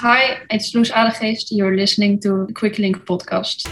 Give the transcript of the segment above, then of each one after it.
Hi, it's Loes Adegeest. You're listening to the Quick Link podcast.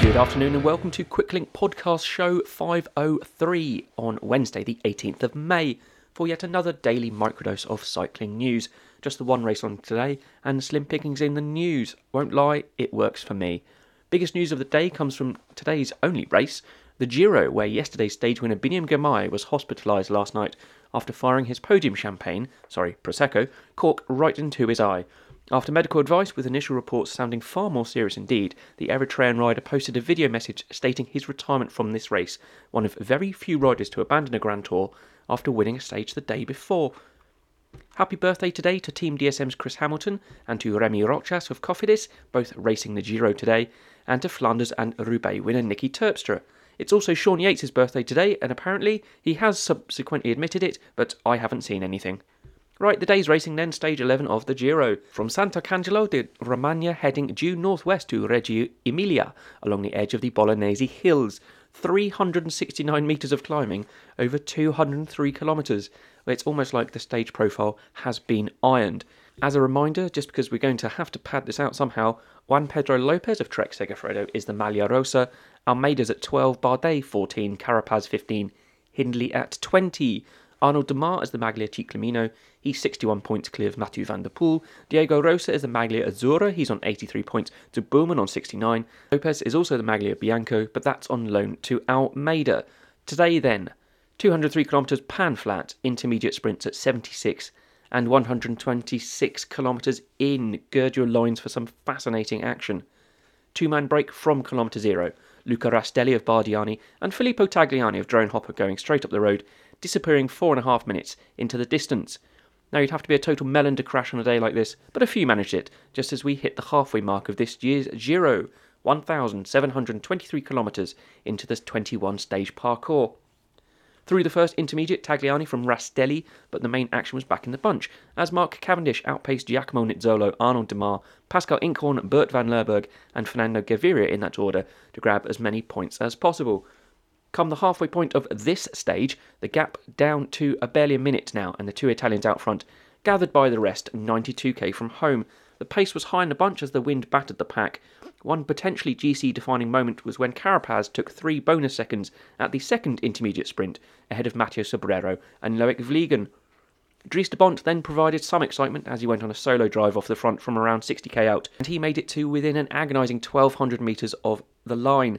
Good afternoon and welcome to Quicklink Podcast Show 503 on Wednesday, the 18th of May, for yet another daily microdose of cycling news. Just the one race on today and slim pickings in the news. Won't lie, it works for me. Biggest news of the day comes from today's only race, the Giro, where yesterday's stage winner Biniam Girmay was hospitalised last night after firing his podium champagne, sorry, Prosecco, cork right into his eye. After medical advice, with initial reports sounding far more serious indeed, the Eritrean rider posted a video message stating his retirement from this race, one of very few riders to abandon a Grand Tour after winning a stage the day before. Happy birthday today to Team DSM's Chris Hamilton and to Remy Rochas of Cofidis, both racing the Giro today, and to Flanders and Roubaix winner Niki Terpstra. It's also Sean Yates' birthday today, and apparently he has subsequently admitted it, but I haven't seen anything. Right, the day's racing then, stage 11 of the Giro. From Sant'Arcangelo de Romagna heading due northwest to Reggio Emilia along the edge of the Bolognese Hills. 369 metres of climbing over 203 kilometres. It's almost like the stage profile has been ironed. As a reminder, just because we're going to have to pad this out somehow, Juan Pedro Lopez of Trek Segafredo is the Maglia Rosa, Almeida's at 12, Bardet 14, Carapaz 15, Hindley at 20. Arnaud Démare as the Maglia Ciclamino, he's 61 points clear of Mathieu van der Poel. Diego Rosa is the Maglia Azzurra, he's on 83 points to Bouwman on 69. Lopez is also the Maglia Bianco, but that's on loan to Almeida. Today then, 203 kilometres pan flat, intermediate sprints at 76 and 126 kilometres in. Gird your loins for some fascinating action. Two man break from kilometre zero. Luca Rastelli of Bardiani and Filippo Tagliani of Drone Hopper going straight up the road disappearing four and a half minutes into the distance. Now, you'd have to be a total melon to crash on a day like this, but a few managed it, just as we hit the halfway mark of this year's Giro, 1,723 kilometres into this 21 stage parcours. Through the first intermediate, Tagliani from Rastelli, but the main action was back in the bunch, as Mark Cavendish outpaced Giacomo Nizzolo, Arnaud Démare, Pascal Eenkhoorn, Bert van Lerberghe, and Fernando Gaviria in that order to grab as many points as possible. Come the halfway point of this stage, the gap down to a barely a minute now, and the two Italians out front, gathered by the rest 92k from home. The pace was high in the bunch as the wind battered the pack. One potentially GC defining moment was when Carapaz took three bonus seconds at the second intermediate sprint ahead of Matteo Sobrero and Loic Vliegen. Dries de Bondt then provided some excitement as he went on a solo drive off the front from around 60k out, and he made it to within an agonising 1200 metres of the line.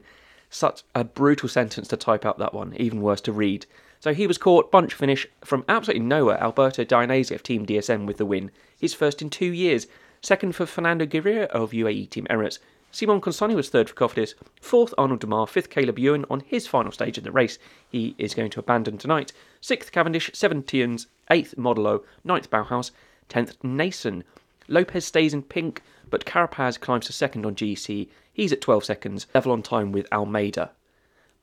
Such a brutal sentence to type out that one, even worse to read. So he was caught bunch finish from absolutely nowhere. Alberto Dainese of Team DSM with the win, his first in two years. Second for Fernando Gaviria of UAE Team Emirates. Simon Consonni was third for Cofidis. Fourth, Arnaud Démare. Fifth, Caleb Ewan on his final stage in the race. He is going to abandon tonight. Sixth, Cavendish. Seventh, Tierns. Eighth, Modolo. Ninth, Bauhaus. Tenth, Nason. Lopez stays in pink, but Carapaz climbs to second on GC. He's at 12 seconds, level on time with Almeida.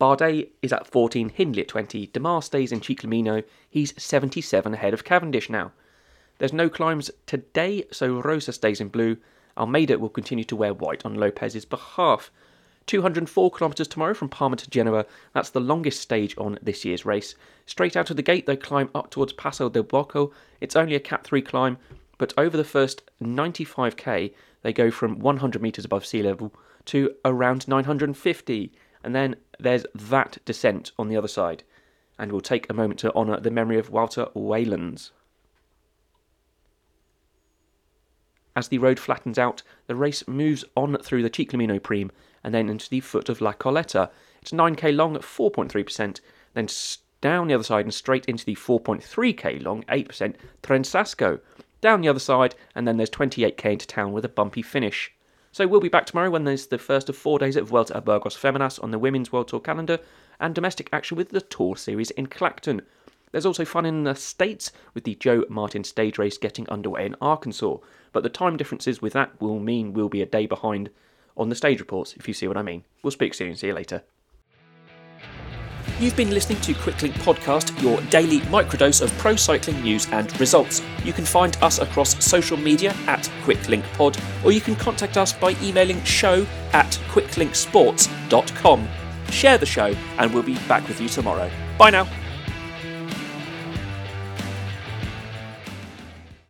Bardet is at 14, Hindley at 20, Démare stays in Ciclamino, he's 77 ahead of Cavendish now. There's no climbs today, so Rosa stays in blue. Almeida will continue to wear white on Lopez's behalf. 204 kilometres tomorrow from Parma to Genoa. That's the longest stage on this year's race. Straight out of the gate, they climb up towards Passo del Bocco. It's only a Cat 3 climb, but over the first 95k, they go from 100 metres above sea level to around 950. And then there's that descent on the other side. And we'll take a moment to honour the memory of Wouter Weylandt. As the road flattens out, the race moves on through the Ciclamino Prime and then into the foot of La Colletta. It's 9k long at 4.3%, then down the other side and straight into the 4.3k long 8% Trensasco. Down the other side, and then there's 28k into town with a bumpy finish. So we'll be back tomorrow when there's the first of four days at Vuelta a Burgos Feminas on the Women's World Tour calendar and domestic action with the Tour Series in Clacton. There's also fun in the States with the Joe Martin stage race getting underway in Arkansas, but the time differences with that will mean we'll be a day behind on the stage reports, if you see what I mean. We'll speak soon. See you later. You've been listening to Quicklink Podcast, your daily microdose of pro cycling news and results. You can find us across social media at QuicklinkPod, or you can contact us by emailing show at quicklinksports.com. Share the show, and we'll be back with you tomorrow. Bye now.